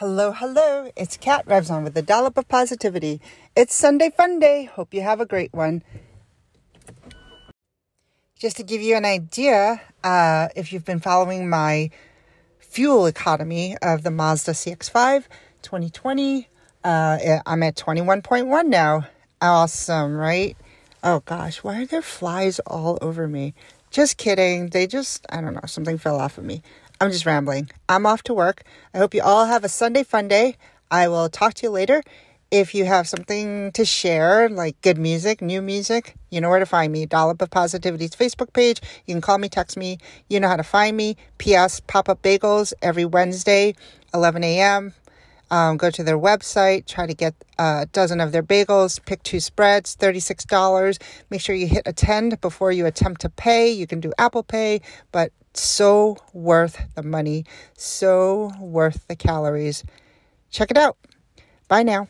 Hello, hello. It's Kat Revzon with a dollop of positivity. It's Sunday Fun Day. Hope you have a great one. Just to give you an idea, uh, if you've been following my fuel economy of the Mazda CX5 2020, uh, I'm at 21.1 now. Awesome, right? Oh gosh, why are there flies all over me? Just kidding. They just, I don't know, something fell off of me. I'm just rambling. I'm off to work. I hope you all have a Sunday fun day. I will talk to you later. If you have something to share, like good music, new music, you know where to find me. Dollop of Positivity's Facebook page. You can call me, text me. You know how to find me. P.S. Pop up bagels every Wednesday, 11 a.m. Um, go to their website, try to get a dozen of their bagels, pick two spreads, $36. Make sure you hit attend before you attempt to pay. You can do Apple Pay, but so worth the money, so worth the calories. Check it out. Bye now.